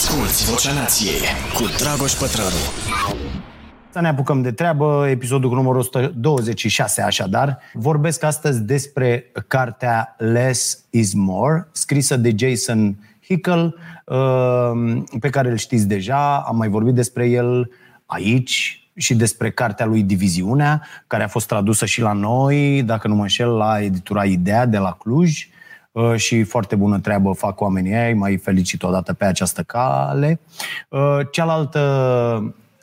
Asculți Vocea Nației cu Dragoș Pătrălu. Să ne apucăm de treabă, episodul cu numărul 126 așadar. Vorbesc astăzi despre cartea Less is More, scrisă de Jason Hickel, uh, pe care îl știți deja, am mai vorbit despre el aici și despre cartea lui Diviziunea, care a fost tradusă și la noi, dacă nu mă înșel, la editura Idea de la Cluj. Uh, și foarte bună treabă fac oamenii ei, mai felicit odată pe această cale. Uh, cealaltă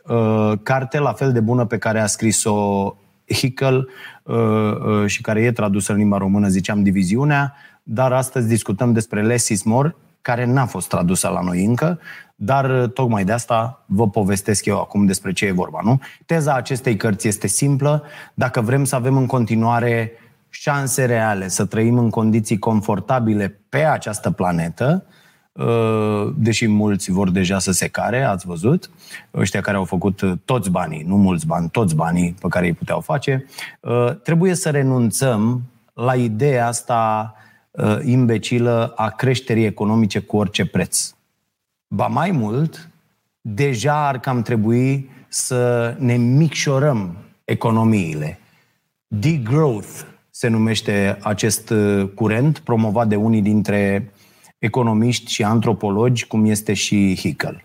uh, carte, la fel de bună, pe care a scris-o Hickel și care e tradusă în limba română, ziceam Diviziunea, dar astăzi discutăm despre Less is More, care n-a fost tradusă la noi încă, dar tocmai de asta vă povestesc eu acum despre ce e vorba, nu? Teza acestei cărți este simplă. Dacă vrem să avem în continuare șanse reale să trăim în condiții confortabile pe această planetă, uh, deși mulți vor deja să se care, ați văzut, ăștia care au făcut toți banii, nu mulți bani, toți banii pe care îi puteau face, uh, trebuie să renunțăm la ideea asta uh, imbecilă a creșterii economice cu orice preț. Ba mai mult, deja ar cam trebui să ne micșorăm economiile. Degrowth, se numește acest uh, curent, promovat de unii dintre economiști și antropologi, cum este și Hickel.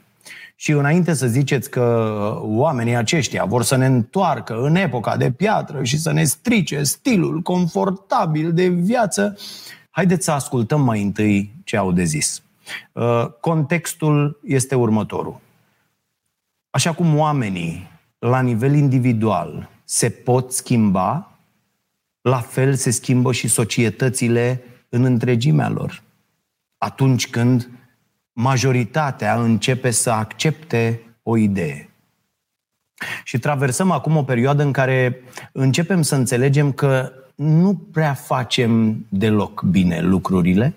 Și înainte să ziceți că oamenii aceștia vor să ne întoarcă în epoca de piatră și să ne strice stilul confortabil de viață, haideți să ascultăm mai întâi ce au de zis. Uh, contextul este următorul. Așa cum oamenii, la nivel individual, se pot schimba, la fel se schimbă și societățile în întregimea lor. Atunci când majoritatea începe să accepte o idee. Și traversăm acum o perioadă în care începem să înțelegem că nu prea facem deloc bine lucrurile,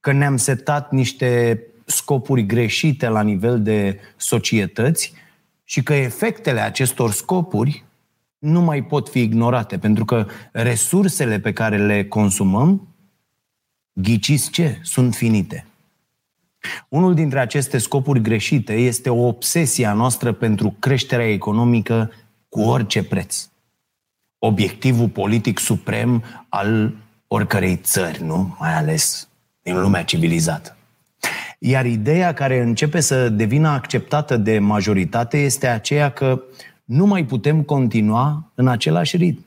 că ne-am setat niște scopuri greșite la nivel de societăți și că efectele acestor scopuri nu mai pot fi ignorate, pentru că resursele pe care le consumăm, ghiciți ce? Sunt finite. Unul dintre aceste scopuri greșite este o obsesie a noastră pentru creșterea economică cu orice preț. Obiectivul politic suprem al oricărei țări, nu? Mai ales din lumea civilizată. Iar ideea care începe să devină acceptată de majoritate este aceea că nu mai putem continua în același ritm.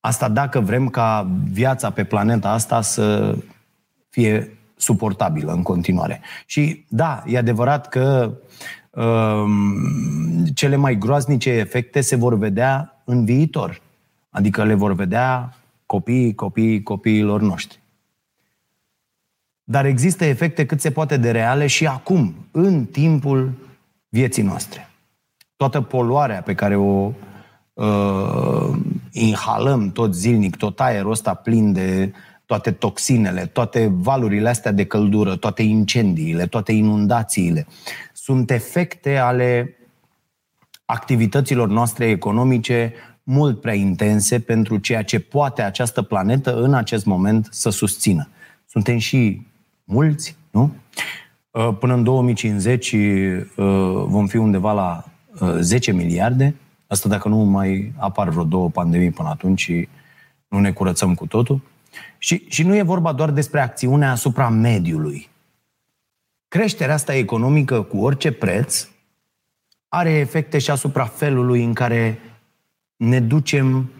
Asta dacă vrem ca viața pe planeta asta să fie suportabilă în continuare. Și da, e adevărat că um, cele mai groaznice efecte se vor vedea în viitor. Adică le vor vedea copiii, copiii, copiilor noștri. Dar există efecte cât se poate de reale și acum, în timpul vieții noastre toată poluarea pe care o uh, inhalăm tot zilnic, tot aerul ăsta plin de toate toxinele, toate valurile astea de căldură, toate incendiile, toate inundațiile, sunt efecte ale activităților noastre economice mult prea intense pentru ceea ce poate această planetă în acest moment să susțină. Suntem și mulți, nu? Uh, până în 2050 uh, vom fi undeva la 10 uh, miliarde, asta dacă nu mai apar vreo două pandemii până atunci și nu ne curățăm cu totul. Și, și nu e vorba doar despre acțiunea asupra mediului. Creșterea asta economică cu orice preț are efecte și asupra felului în care ne ducem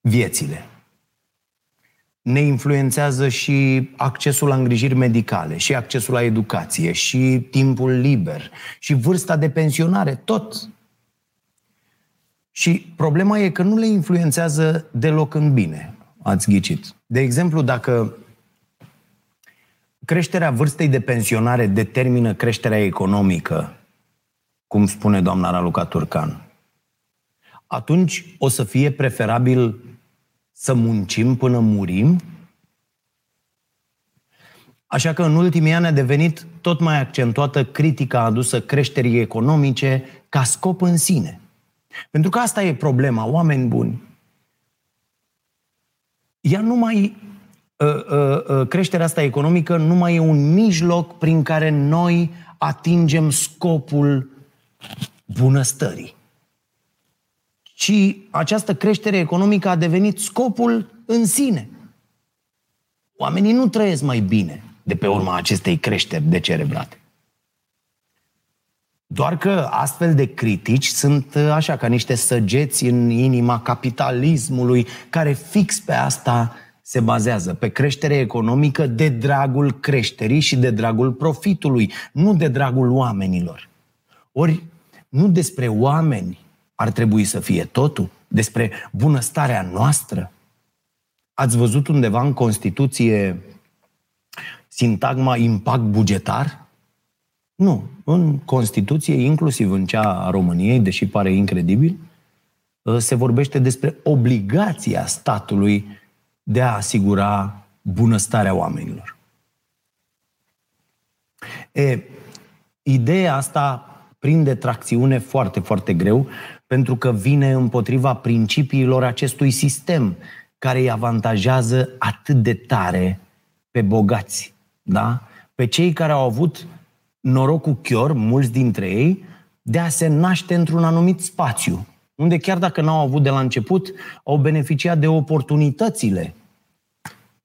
viețile. Ne influențează și accesul la îngrijiri medicale, și accesul la educație, și timpul liber, și vârsta de pensionare, tot. Și problema e că nu le influențează deloc în bine, ați ghicit. De exemplu, dacă creșterea vârstei de pensionare determină creșterea economică, cum spune doamna Raluca Turcan, atunci o să fie preferabil să muncim până murim? Așa că în ultimii ani a devenit tot mai accentuată critica adusă creșterii economice ca scop în sine. Pentru că asta e problema, oameni buni. Ea nu mai creșterea asta economică nu mai e un mijloc prin care noi atingem scopul bunăstării. Ci această creștere economică a devenit scopul în sine. Oamenii nu trăiesc mai bine de pe urma acestei creșteri decerebrate. Doar că astfel de critici sunt așa ca niște săgeți în inima capitalismului care fix pe asta se bazează, pe creștere economică de dragul creșterii și de dragul profitului, nu de dragul oamenilor. Ori nu despre oameni ar trebui să fie totul, despre bunăstarea noastră. Ați văzut undeva în Constituție sintagma impact bugetar? Nu. În Constituție, inclusiv în cea a României, deși pare incredibil, se vorbește despre obligația statului de a asigura bunăstarea oamenilor. E, ideea asta prinde tracțiune foarte, foarte greu, pentru că vine împotriva principiilor acestui sistem, care îi avantajează atât de tare pe bogați, da? pe cei care au avut norocul chior, mulți dintre ei, de a se naște într-un anumit spațiu, unde chiar dacă n-au avut de la început, au beneficiat de oportunitățile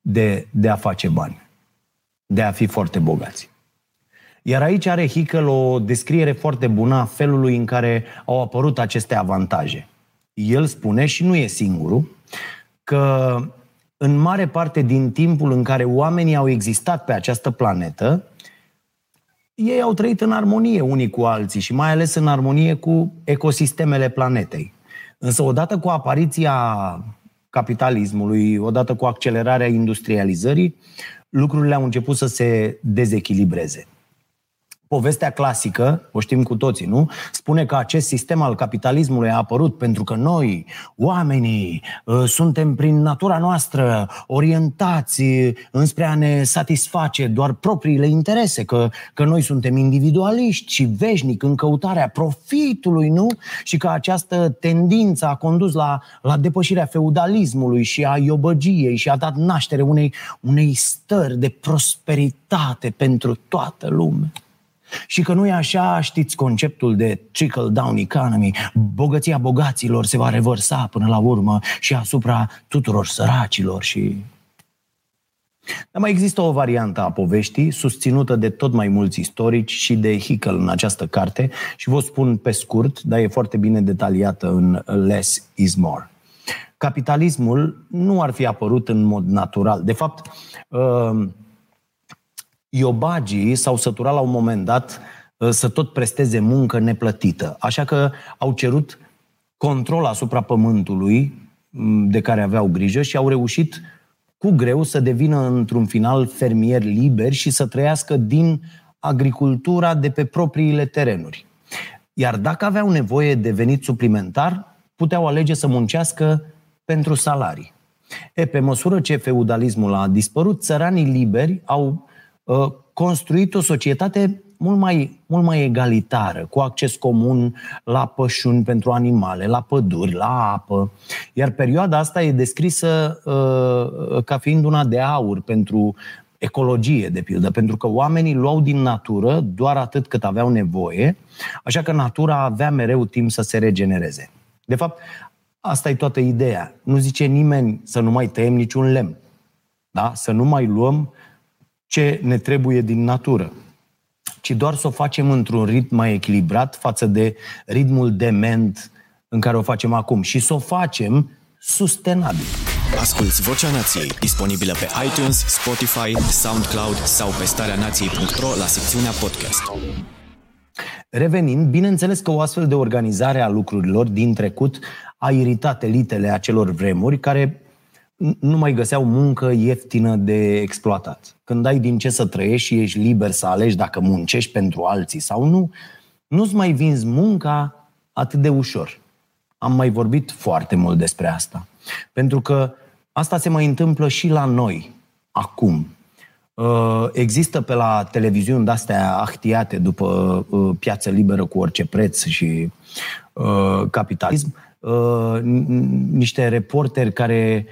de, de a face bani, de a fi foarte bogați. Iar aici are Hickel o descriere foarte bună a felului în care au apărut aceste avantaje. El spune, și nu e singurul, că în mare parte din timpul în care oamenii au existat pe această planetă, ei au trăit în armonie unii cu alții și mai ales în armonie cu ecosistemele planetei. Însă odată cu apariția capitalismului, odată cu accelerarea industrializării, lucrurile au început să se dezechilibreze povestea clasică, o știm cu toții, nu? Spune că acest sistem al capitalismului a apărut pentru că noi, oamenii, ă, suntem prin natura noastră orientați înspre a ne satisface doar propriile interese, că, că noi suntem individualiști și veșnic în căutarea profitului, nu? Și că această tendință a condus la, la depășirea feudalismului și a iobăgiei și a dat naștere unei, unei stări de prosperitate pentru toată lumea. Și că nu e așa, știți conceptul de trickle-down economy, bogăția bogaților se va revărsa până la urmă și asupra tuturor săracilor și... Dar mai există o variantă a poveștii, susținută de tot mai mulți istorici și de Hickel în această carte și vă spun pe scurt, dar e foarte bine detaliată în Less is More. Capitalismul nu ar fi apărut în mod natural. De fapt, uh, iobagii s-au săturat la un moment dat uh, să tot presteze muncă neplătită. Așa că au cerut control asupra pământului mm, de care aveau grijă și au reușit cu greu să devină într-un final fermieri liberi și să trăiască din agricultura de pe propriile terenuri. Iar dacă aveau nevoie de venit suplimentar, puteau alege să muncească pentru salarii. E, pe măsură ce feudalismul a dispărut, țăranii liberi au Uh, construit o societate mult mai, mult mai egalitară, cu acces comun la pășuni pentru animale, la păduri, la apă. Iar perioada asta e descrisă uh, ca fiind una de aur pentru ecologie, de pildă, pentru că oamenii luau din natură doar atât cât aveau nevoie, așa că natura avea mereu timp să se regenereze. De fapt, asta e toată ideea. Nu zice nimeni să nu mai tăiem niciun lemn. Da? Să nu mai luăm ce ne trebuie din natură, ci doar să o facem într-un ritm mai echilibrat față de ritmul dement în care o facem acum și să o facem sustenabil. Asculți Vocea Nației, disponibilă pe iTunes, Spotify, SoundCloud sau pe starea nației.ro la secțiunea podcast. Revenind, bineînțeles că o astfel de organizare a lucrurilor din trecut a iritat elitele acelor vremuri care nu mai găseau muncă ieftină de exploatat. Când ai din ce să trăiești și ești liber să alegi dacă muncești pentru alții sau nu, nu-ți mai vinzi munca atât de ușor. Am mai vorbit foarte mult despre asta. Pentru că asta se mai întâmplă și la noi, acum. Uh, există pe la televiziuni de-astea ahtiate după uh, piață liberă cu orice preț și uh, capitalism, niște reporteri care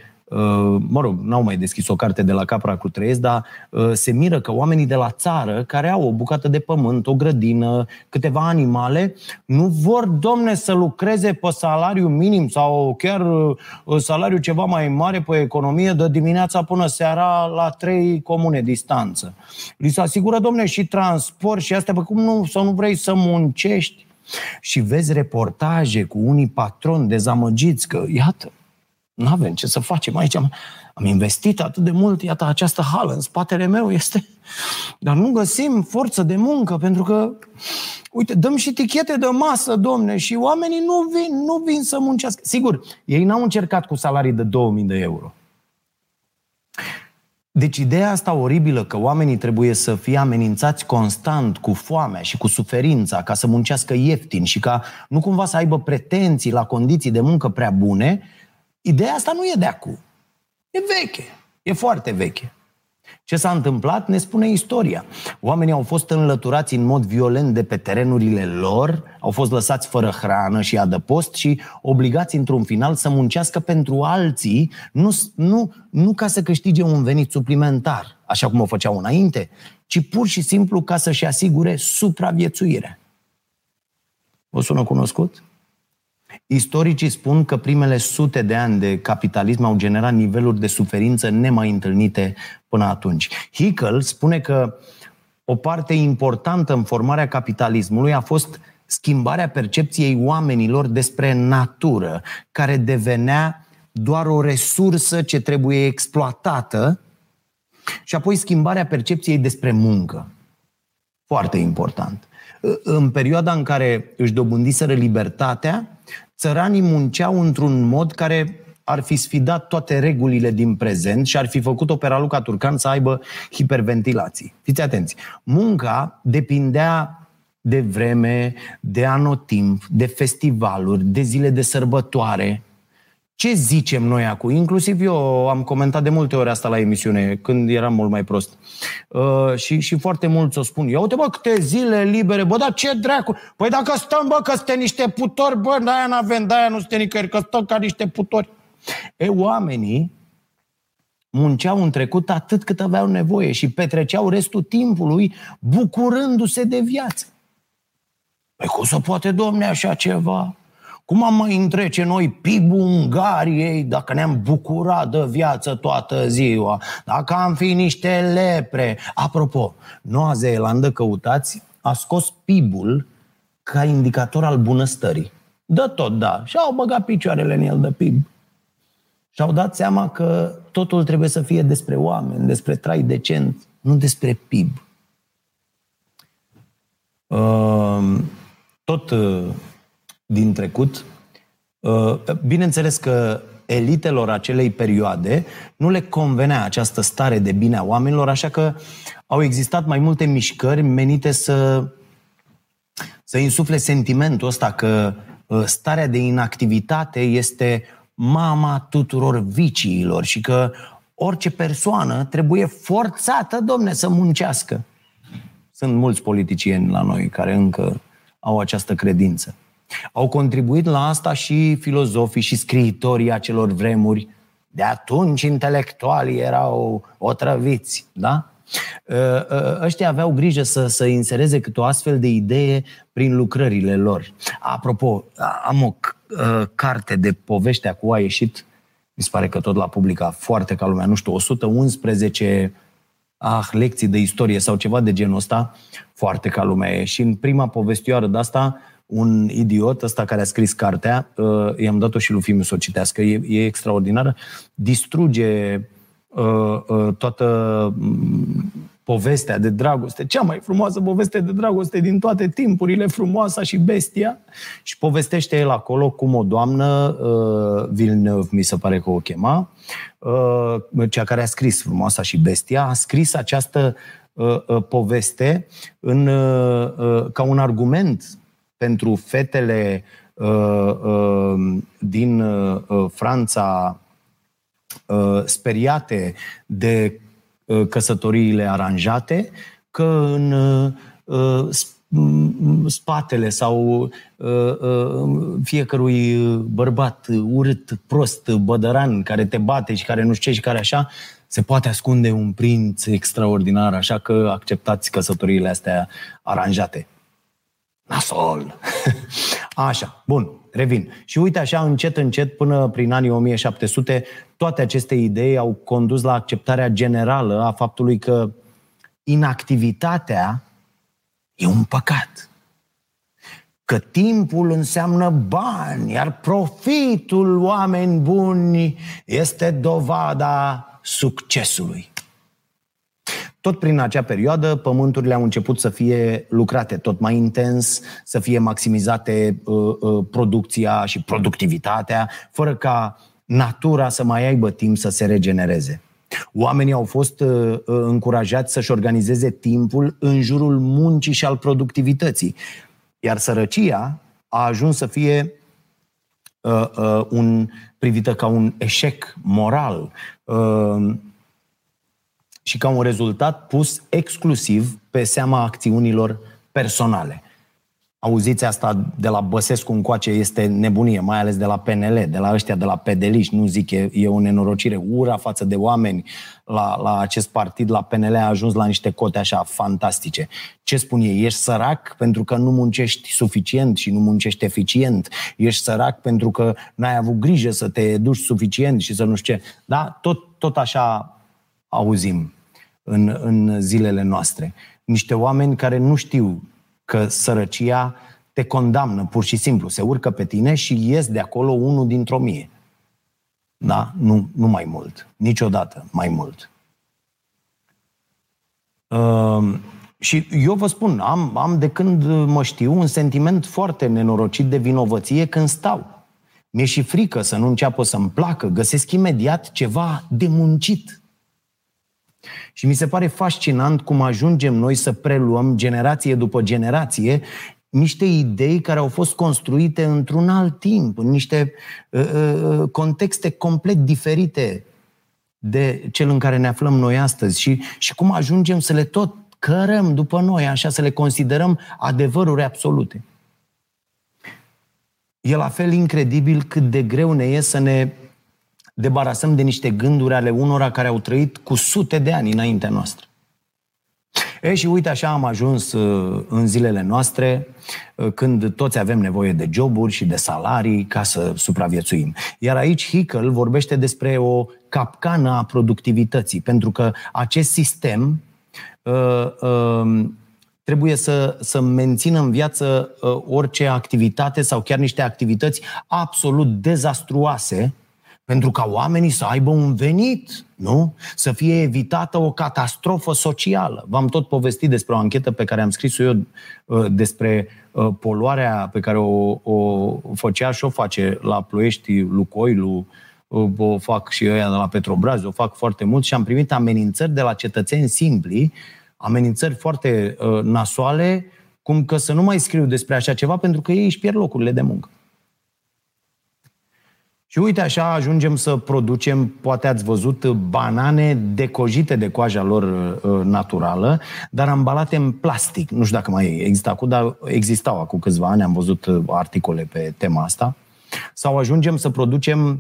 mă rog, n-au mai deschis o carte de la Capra cu trăiesc, dar se miră că oamenii de la țară, care au o bucată de pământ, o grădină, câteva animale, nu vor, domne, să lucreze pe salariu minim sau chiar salariu ceva mai mare pe economie de dimineața până seara la trei comune distanță. Li se asigură, domne, și transport și astea, pe cum nu, sau nu vrei să muncești? Și vezi reportaje cu unii patroni dezamăgiți că, iată, nu avem ce să facem aici. Am, am investit atât de mult, iată, această hală în spatele meu este... Dar nu găsim forță de muncă, pentru că, uite, dăm și tichete de masă, domne, și oamenii nu vin, nu vin să muncească. Sigur, ei n-au încercat cu salarii de 2000 de euro. Deci ideea asta oribilă că oamenii trebuie să fie amenințați constant cu foamea și cu suferința ca să muncească ieftin și ca nu cumva să aibă pretenții la condiții de muncă prea bune, ideea asta nu e de acum. E veche. E foarte veche. Ce s-a întâmplat ne spune istoria. Oamenii au fost înlăturați în mod violent de pe terenurile lor, au fost lăsați fără hrană și adăpost și obligați într-un final să muncească pentru alții, nu, nu, nu ca să câștige un venit suplimentar, așa cum o făceau înainte, ci pur și simplu ca să-și asigure supraviețuire. Vă sună cunoscut? Istoricii spun că primele sute de ani de capitalism au generat niveluri de suferință nemai întâlnite până atunci. Hickel spune că o parte importantă în formarea capitalismului a fost schimbarea percepției oamenilor despre natură, care devenea doar o resursă ce trebuie exploatată și apoi schimbarea percepției despre muncă. Foarte important. În perioada în care își dobândiseră libertatea, țăranii munceau într-un mod care ar fi sfidat toate regulile din prezent și ar fi făcut-o pe Raluca Turcan să aibă hiperventilații. Fiți atenți! Munca depindea de vreme, de anotimp, de festivaluri, de zile de sărbătoare. Ce zicem noi acum? Inclusiv eu am comentat de multe ori asta la emisiune, când eram mult mai prost. Uh, și, și foarte mulți o spun. Ia uite, bă, câte zile libere, bă, dar ce dracu? Păi dacă stăm, bă, că suntem niște putori, bă, de-aia n-avem, de-aia nu suntem nicăieri, că stăm ca niște putori. E, oamenii munceau în trecut atât cât aveau nevoie și petreceau restul timpului bucurându-se de viață. Păi cum să poate, domne, așa ceva? Cum am mai întrece noi PIB-ul Ungariei dacă ne-am bucurat de viață toată ziua? Dacă am fi niște lepre? Apropo, Noua Zeelandă, căutați, a scos PIB-ul ca indicator al bunăstării. Dă tot, da. Și au băgat picioarele în el de PIB. Și au dat seama că totul trebuie să fie despre oameni, despre trai decent, nu despre PIB. Ehm, tot din trecut. Uh, bineînțeles că elitelor acelei perioade nu le convenea această stare de bine a oamenilor, așa că au existat mai multe mișcări menite să, să insufle sentimentul ăsta că uh, starea de inactivitate este mama tuturor viciilor și că orice persoană trebuie forțată, domne, să muncească. Sunt mulți politicieni la noi care încă au această credință. Au contribuit la asta și filozofii și scriitorii acelor vremuri. De atunci intelectualii erau otrăviți, da? Ă, ă, ăștia aveau grijă să, să insereze câte o astfel de idee prin lucrările lor. Apropo, am o ă, carte de povestea cu a ieșit, mi se pare că tot la publica foarte ca lumea, nu știu, 111 ah, lecții de istorie sau ceva de genul ăsta, foarte ca lumea. Și în prima povestioară de asta un idiot, ăsta care a scris cartea, uh, i-am dat-o și lui Fimiu să o citească, e, e extraordinară, distruge uh, uh, toată um, povestea de dragoste, cea mai frumoasă poveste de dragoste din toate timpurile, frumoasa și bestia, și povestește el acolo cum o doamnă, uh, Villeneuve mi se pare că o chema, uh, cea care a scris frumoasa și bestia, a scris această uh, uh, poveste în, uh, uh, ca un argument pentru fetele uh, uh, din uh, Franța uh, speriate de uh, căsătoriile aranjate, că în uh, spatele sau uh, uh, fiecărui bărbat urât, prost, bădăran, care te bate și care nu știu ce și care așa, se poate ascunde un prinț extraordinar, așa că acceptați căsătoriile astea aranjate. Nasol! Așa, bun, revin. Și uite așa, încet, încet, până prin anii 1700, toate aceste idei au condus la acceptarea generală a faptului că inactivitatea e un păcat. Că timpul înseamnă bani, iar profitul oameni buni este dovada succesului. Tot prin acea perioadă, pământurile au început să fie lucrate tot mai intens, să fie maximizate uh, uh, producția și productivitatea, fără ca natura să mai aibă timp să se regenereze. Oamenii au fost uh, uh, încurajați să-și organizeze timpul în jurul muncii și al productivității. Iar sărăcia a ajuns să fie uh, uh, un, privită ca un eșec moral uh, și ca un rezultat pus exclusiv pe seama acțiunilor personale. Auziți asta de la Băsescu încoace, este nebunie, mai ales de la PNL, de la ăștia de la Pedeliș, nu zic, e, e o nenorocire. Ura față de oameni la, la acest partid, la PNL, a ajuns la niște cote așa fantastice. Ce spun ei? Ești sărac pentru că nu muncești suficient și nu muncești eficient. Ești sărac pentru că n-ai avut grijă să te duci suficient și să nu știu ce. Da? Tot, tot așa auzim în, în zilele noastre. Niște oameni care nu știu că sărăcia te condamnă pur și simplu. Se urcă pe tine și ies de acolo unul dintr-o mie. Da? Nu, nu mai mult. Niciodată mai mult. Uh, și eu vă spun, am, am de când mă știu un sentiment foarte nenorocit de vinovăție când stau. Mi-e și frică să nu înceapă să-mi placă. Găsesc imediat ceva de muncit. Și mi se pare fascinant cum ajungem noi să preluăm generație după generație niște idei care au fost construite într-un alt timp, în niște uh, uh, contexte complet diferite de cel în care ne aflăm noi astăzi și, și cum ajungem să le tot cărăm după noi, așa să le considerăm adevăruri absolute. E la fel incredibil cât de greu ne e să ne debarasăm de niște gânduri ale unora care au trăit cu sute de ani înaintea noastră. E, și uite așa am ajuns uh, în zilele noastre uh, când toți avem nevoie de joburi și de salarii ca să supraviețuim. Iar aici Hickel vorbește despre o capcană a productivității, pentru că acest sistem uh, uh, trebuie să, să mențină în viață uh, orice activitate sau chiar niște activități absolut dezastruoase pentru ca oamenii să aibă un venit, nu? Să fie evitată o catastrofă socială. V-am tot povestit despre o anchetă pe care am scris-o eu uh, despre uh, poluarea pe care o, o făcea și o face la Ploiești, Lucoilu, uh, o fac și ăia de la Petrobras, o fac foarte mult și am primit amenințări de la cetățeni simpli, amenințări foarte nasoale, cum că să nu mai scriu despre așa ceva pentru că ei își pierd locurile de muncă. Și uite așa ajungem să producem, poate ați văzut, banane decojite de coaja lor uh, naturală, dar ambalate în plastic. Nu știu dacă mai există acum, dar existau acum câțiva ani, am văzut uh, articole pe tema asta. Sau ajungem să producem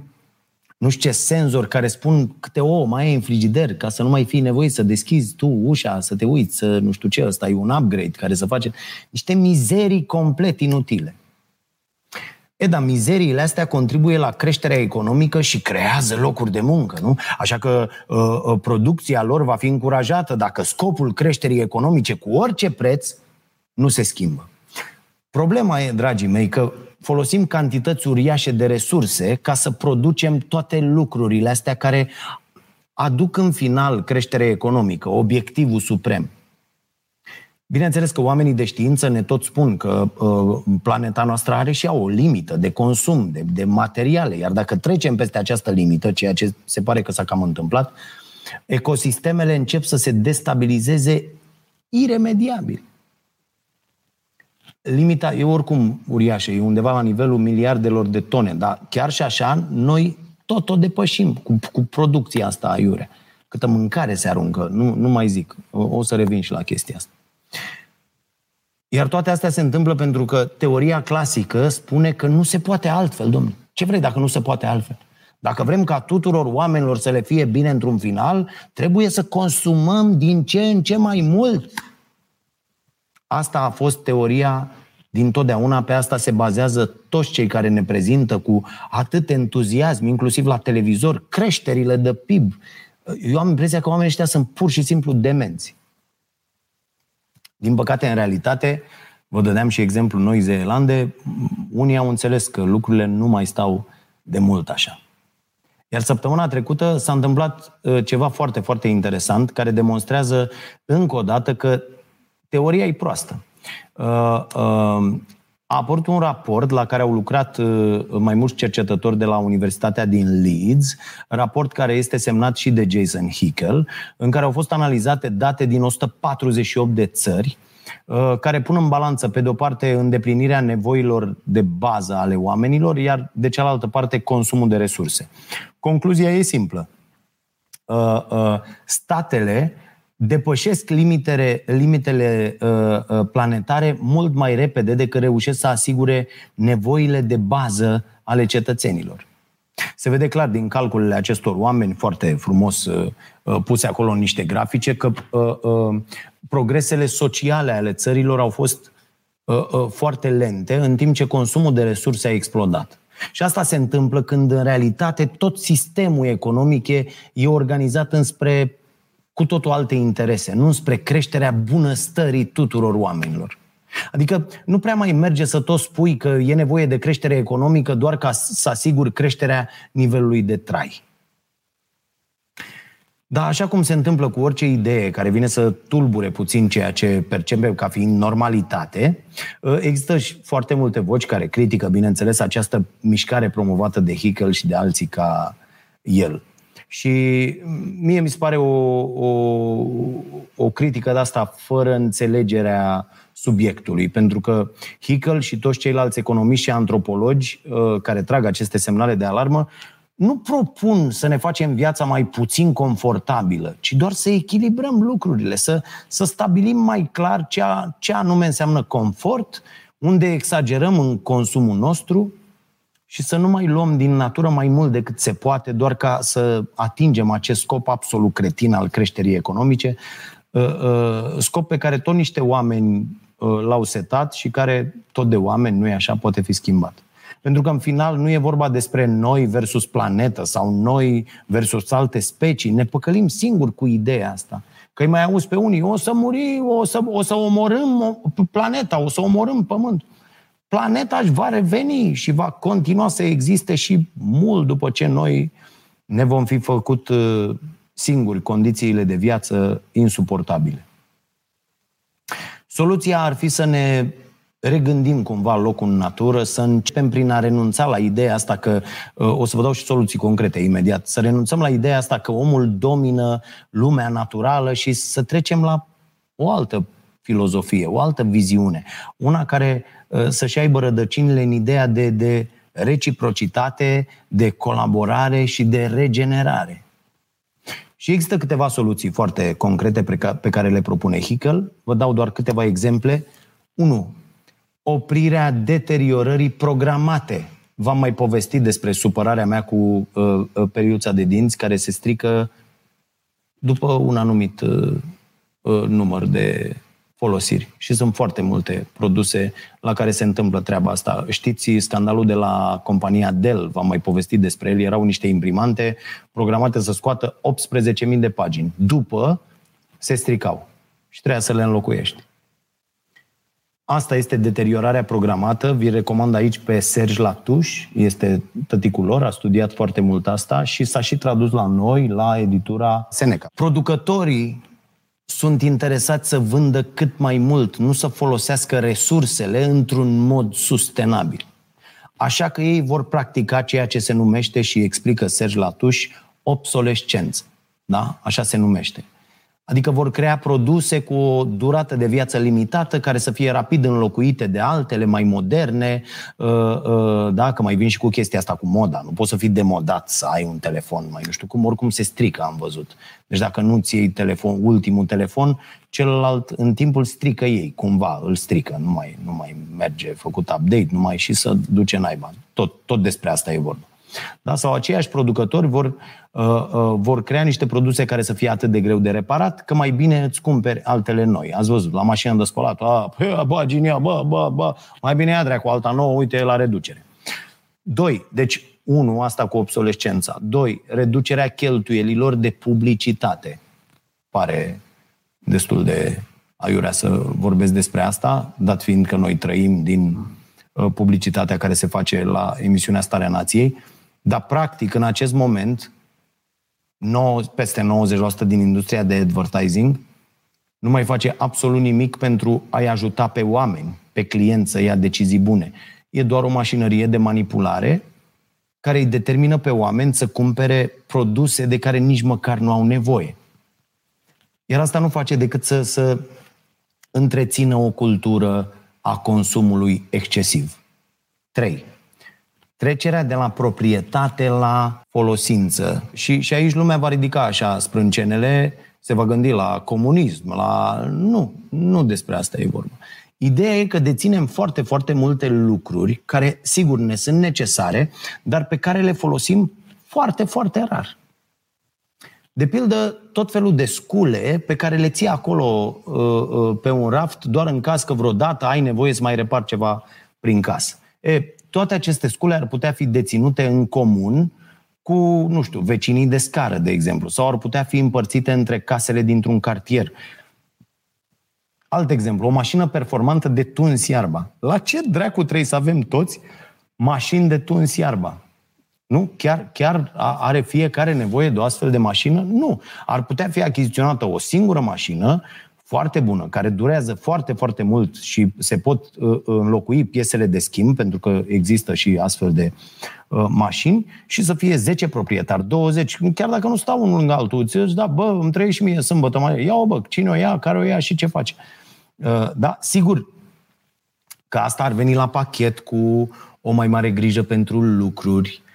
nu știu ce senzor care spun câte o mai e în frigider ca să nu mai fii nevoit să deschizi tu ușa, să te uiți, să nu știu ce, ăsta e un upgrade care să face niște mizerii complet inutile. E, dar mizeriile astea contribuie la creșterea economică și creează locuri de muncă, nu? Așa că uh, uh, producția lor va fi încurajată dacă scopul creșterii economice cu orice preț nu se schimbă. Problema e, dragii mei, că folosim cantități uriașe de resurse ca să producem toate lucrurile astea care aduc în final creșterea economică, obiectivul suprem. Bineînțeles că oamenii de știință ne tot spun că uh, planeta noastră are și ea o limită de consum, de, de materiale, iar dacă trecem peste această limită, ceea ce se pare că s-a cam întâmplat, ecosistemele încep să se destabilizeze iremediabil. Limita e oricum uriașă, e undeva la nivelul miliardelor de tone, dar chiar și așa, noi tot o depășim cu, cu producția asta aiurea. Câtă mâncare se aruncă, nu, nu mai zic, o, o să revin și la chestia asta. Iar toate astea se întâmplă pentru că teoria clasică spune că nu se poate altfel, domnule. Ce vrei dacă nu se poate altfel? Dacă vrem ca tuturor oamenilor să le fie bine într-un final, trebuie să consumăm din ce în ce mai mult. Asta a fost teoria din totdeauna, pe asta se bazează toți cei care ne prezintă cu atât entuziasm, inclusiv la televizor, creșterile de PIB. Eu am impresia că oamenii ăștia sunt pur și simplu demenți. Din păcate, în realitate, vă dădeam și exemplu Noi Zeelande, unii au înțeles că lucrurile nu mai stau de mult așa. Iar săptămâna trecută s-a întâmplat uh, ceva foarte, foarte interesant care demonstrează încă o dată că teoria e proastă. Uh, uh, a apărut un raport la care au lucrat mai mulți cercetători de la Universitatea din Leeds, raport care este semnat și de Jason Hickel, în care au fost analizate date din 148 de țări, Uh, care pun în balanță, pe de o parte, îndeplinirea nevoilor de bază ale oamenilor, iar de cealaltă parte, consumul de resurse. Concluzia e simplă. Uh, uh, statele depășesc limitele, limitele planetare mult mai repede decât reușesc să asigure nevoile de bază ale cetățenilor. Se vede clar din calculele acestor oameni, foarte frumos uh, uh, puse acolo în niște grafice, că uh, progresele sociale ale țărilor au fost foarte lente, în timp ce consumul de resurse a explodat. Și asta se întâmplă când, în realitate, tot sistemul economic e, e organizat înspre cu totul alte interese, nu spre creșterea bunăstării tuturor oamenilor. Adică nu prea mai merge să tot spui că e nevoie de creștere economică doar ca să asiguri creșterea nivelului de trai. Da, așa cum se întâmplă cu orice idee care vine să tulbure puțin ceea ce percepem ca fiind normalitate, ă, există și foarte multe voci care critică, bineînțeles, această mișcare promovată de Hickel și de alții ca el. Și mie mi se pare o, o, o critică de asta fără înțelegerea subiectului, pentru că Hickel și toți ceilalți economiști și antropologi uh, care trag aceste semnale de alarmă nu propun să ne facem viața mai puțin confortabilă, ci doar să echilibrăm lucrurile, să, să stabilim mai clar ce, a, ce anume înseamnă confort, unde exagerăm în consumul nostru și să nu mai luăm din natură mai mult decât se poate, doar ca să atingem acest scop absolut cretin al creșterii economice, uh, uh, scop pe care tot niște oameni Uh, l-au setat și care tot de oameni, nu e așa, poate fi schimbat. Pentru că în final nu e vorba despre noi versus planetă sau noi versus alte specii. Ne păcălim singur cu ideea asta. Că îi mai auzi pe unii, o să muri, o să, o să omorâm planeta, o să omorâm pământ. Planeta își va reveni și va continua să existe și mult după ce noi ne vom fi făcut uh, singuri condițiile de viață insuportabile. Soluția ar fi să ne regândim cumva locul în natură, să începem prin a renunța la ideea asta că, uh, o să vă dau și soluții concrete imediat, să renunțăm la ideea asta că omul domină lumea naturală și să trecem la o altă filozofie, o altă viziune, una care uh, să-și aibă rădăcinile în ideea de, de reciprocitate, de colaborare și de regenerare. Și există câteva soluții foarte concrete pe care le propune Hickel. Vă dau doar câteva exemple. 1. Oprirea deteriorării programate. V-am mai povestit despre supărarea mea cu uh, uh, periuța de dinți care se strică după un anumit uh, uh, număr de folosiri. Și sunt foarte multe produse la care se întâmplă treaba asta. Știți scandalul de la compania Dell, v-am mai povestit despre el, erau niște imprimante programate să scoată 18.000 de pagini. După se stricau și trebuia să le înlocuiești. Asta este deteriorarea programată. Vi recomand aici pe Serge Latuș, este tăticul lor, a studiat foarte mult asta și s-a și tradus la noi, la editura Seneca. Producătorii sunt interesați să vândă cât mai mult, nu să folosească resursele într-un mod sustenabil. Așa că ei vor practica ceea ce se numește și explică Serge Latuș obsolescență. Da? Așa se numește. Adică vor crea produse cu o durată de viață limitată, care să fie rapid înlocuite de altele mai moderne. Uh, uh, da, că mai vin și cu chestia asta cu moda. Nu poți să fii demodat să ai un telefon mai nu știu cum, oricum se strică, am văzut. Deci dacă nu ți iei telefon, ultimul telefon, celălalt în timpul strică ei, cumva îl strică, nu mai, nu mai merge făcut update, nu mai și să duce naiba. Tot, tot despre asta e vorba. Da? Sau aceiași producători vor, uh, uh, vor crea niște produse care să fie atât de greu de reparat, că mai bine îți cumperi altele noi. Ați văzut, la mașină de spălat, a, bă, bă, ginia, bă, bă, bă, mai bine ia cu alta nouă, uite, la reducere. Doi, deci, unu, asta cu obsolescența. Doi, reducerea cheltuielilor de publicitate. Pare destul de aiurea să vorbesc despre asta, dat fiind că noi trăim din uh, publicitatea care se face la emisiunea Starea Nației. Dar, practic, în acest moment, 9, peste 90% din industria de advertising nu mai face absolut nimic pentru a-i ajuta pe oameni, pe clienți să ia decizii bune. E doar o mașinărie de manipulare care îi determină pe oameni să cumpere produse de care nici măcar nu au nevoie. Iar asta nu face decât să, să întrețină o cultură a consumului excesiv. 3 trecerea de la proprietate la folosință. Și, și aici lumea va ridica așa sprâncenele, se va gândi la comunism, la... Nu, nu despre asta e vorba. Ideea e că deținem foarte, foarte multe lucruri care, sigur, ne sunt necesare, dar pe care le folosim foarte, foarte rar. De pildă, tot felul de scule pe care le ții acolo uh, uh, pe un raft doar în caz că vreodată ai nevoie să mai repar ceva prin casă. E, toate aceste scule ar putea fi deținute în comun cu, nu știu, vecinii de scară, de exemplu, sau ar putea fi împărțite între casele dintr-un cartier. Alt exemplu, o mașină performantă de tuns iarba. La ce dracu trebuie să avem toți mașini de tuns iarba? Nu? Chiar, chiar are fiecare nevoie de o astfel de mașină? Nu. Ar putea fi achiziționată o singură mașină foarte bună, care durează foarte, foarte mult și se pot uh, înlocui piesele de schimb, pentru că există și astfel de uh, mașini, și să fie 10 proprietari, 20, chiar dacă nu stau unul lângă altul, îți zici, da, bă, îmi trăiești și mie sâmbătă, mai ia-o, bă, cine o ia, care o ia și ce face. Uh, da, sigur că asta ar veni la pachet cu o mai mare grijă pentru lucruri, uh,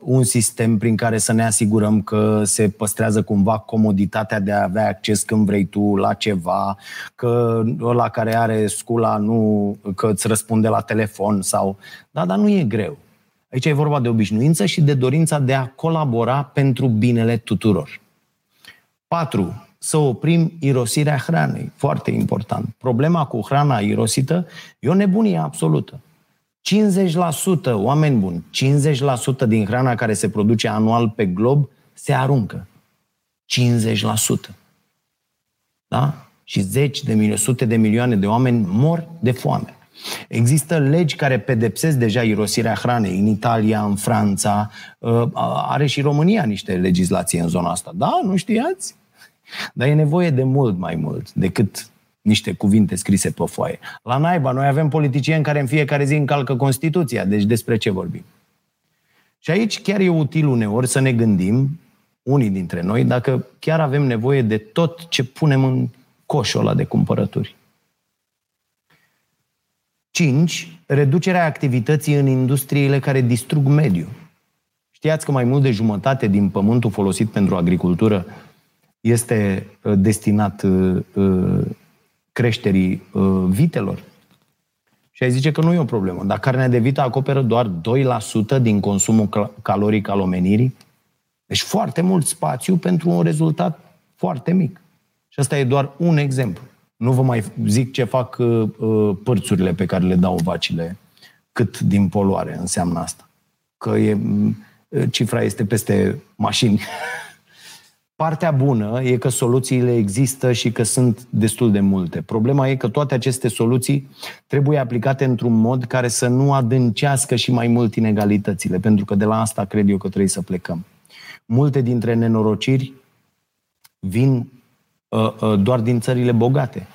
un sistem prin care să ne asigurăm că se păstrează cumva comoditatea de a avea acces când vrei tu la ceva, că ăla care are scula nu, că îți răspunde la telefon sau... Da, dar nu e greu. Aici e vorba de obișnuință și de dorința de a colabora pentru binele tuturor. 4. Să oprim irosirea hranei. Foarte important. Problema cu hrana irosită e o nebunie absolută. 50%, oameni buni, 50% din hrana care se produce anual pe glob se aruncă. 50%. Da? Și zeci de milioane, sute de milioane de oameni mor de foame. Există legi care pedepsesc deja irosirea hranei în Italia, în Franța, ă, are și România niște legislații în zona asta. Da, nu știați? Dar e nevoie de mult mai mult decât niște cuvinte scrise pe foaie. La naiba, noi avem politicieni care în fiecare zi încalcă Constituția, deci despre ce vorbim? Și aici chiar e util uneori să ne gândim, unii dintre noi, dacă chiar avem nevoie de tot ce punem în coșul ăla de cumpărături. 5. Reducerea activității în industriile care distrug mediul. Știați că mai mult de jumătate din pământul folosit pentru agricultură este uh, destinat uh, uh, creșterii uh, vitelor. Și ai zice că nu e o problemă. Dar carnea de vită acoperă doar 2% din consumul caloric al omenirii. Deci foarte mult spațiu pentru un rezultat foarte mic. Și asta e doar un exemplu. Nu vă mai zic ce fac uh, uh părțurile pe care le dau vacile, cât din poluare înseamnă asta. Că e, uh, cifra este peste mașini. Partea bună e că soluțiile există și că sunt destul de multe. Problema e că toate aceste soluții trebuie aplicate într-un mod care să nu adâncească și mai mult inegalitățile, pentru că de la asta cred eu că trebuie să plecăm. Multe dintre nenorociri vin uh, uh, doar din țările bogate.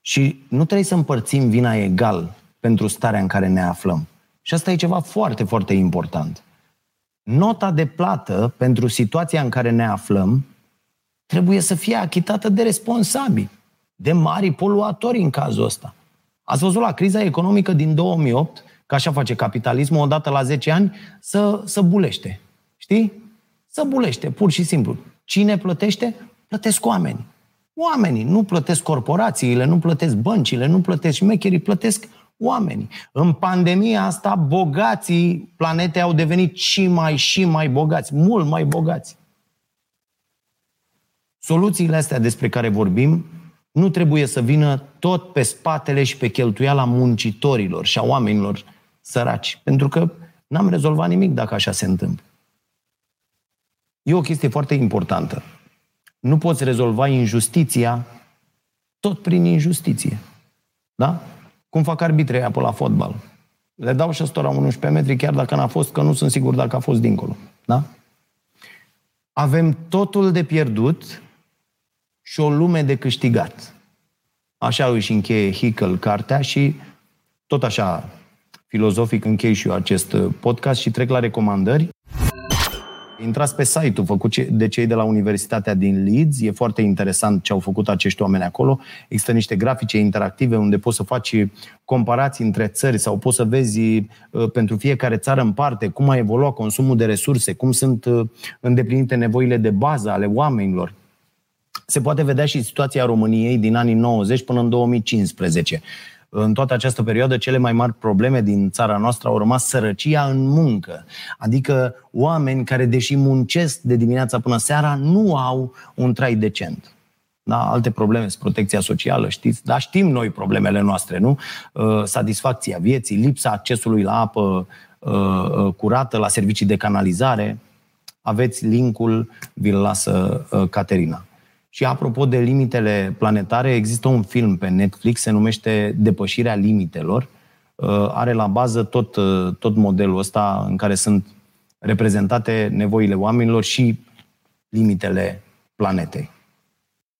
Și nu trebuie să împărțim vina egal pentru starea în care ne aflăm. Și asta e ceva foarte, foarte important. Nota de plată pentru situația în care ne aflăm trebuie să fie achitată de responsabili, de mari poluatori în cazul ăsta. Ați văzut la criza economică din 2008, că așa face capitalismul, odată la 10 ani, să, să bulește. Știi? Să bulește, pur și simplu. Cine plătește? Plătesc oamenii. Oamenii, nu plătesc corporațiile, nu plătesc băncile, nu plătesc șmecherii, plătesc oamenii. În pandemia asta, bogații planetei au devenit și mai și mai bogați, mult mai bogați. Soluțiile astea despre care vorbim nu trebuie să vină tot pe spatele și pe cheltuiala muncitorilor și a oamenilor săraci. Pentru că n-am rezolvat nimic dacă așa se întâmplă. E o chestie foarte importantă. Nu poți rezolva injustiția tot prin injustiție. Da? Cum fac arbitrei pe la fotbal. Le dau și ăstora 11 metri, chiar dacă n-a fost, că nu sunt sigur dacă a fost dincolo. Da? Avem totul de pierdut și o lume de câștigat. Așa își încheie Hickel cartea și tot așa filozofic închei și eu acest podcast și trec la recomandări. Intrați pe site-ul făcut de cei de la Universitatea din Leeds. E foarte interesant ce au făcut acești oameni acolo. Există niște grafice interactive unde poți să faci comparații între țări sau poți să vezi uh, pentru fiecare țară în parte cum a evoluat consumul de resurse, cum sunt uh, îndeplinite nevoile de bază ale oamenilor. Se poate vedea și situația României din anii 90 până în 2015 în toată această perioadă, cele mai mari probleme din țara noastră au rămas sărăcia în muncă. Adică oameni care, deși muncesc de dimineața până seara, nu au un trai decent. Da? Alte probleme sunt protecția socială, știți? Dar știm noi problemele noastre, nu? Uh, satisfacția vieții, lipsa accesului la apă uh, uh, curată, la servicii de canalizare. Aveți linkul, vi-l lasă Caterina. Și apropo de limitele planetare, există un film pe Netflix, se numește Depășirea limitelor. Uh, are la bază tot, uh, tot modelul ăsta în care sunt reprezentate nevoile oamenilor și limitele planetei.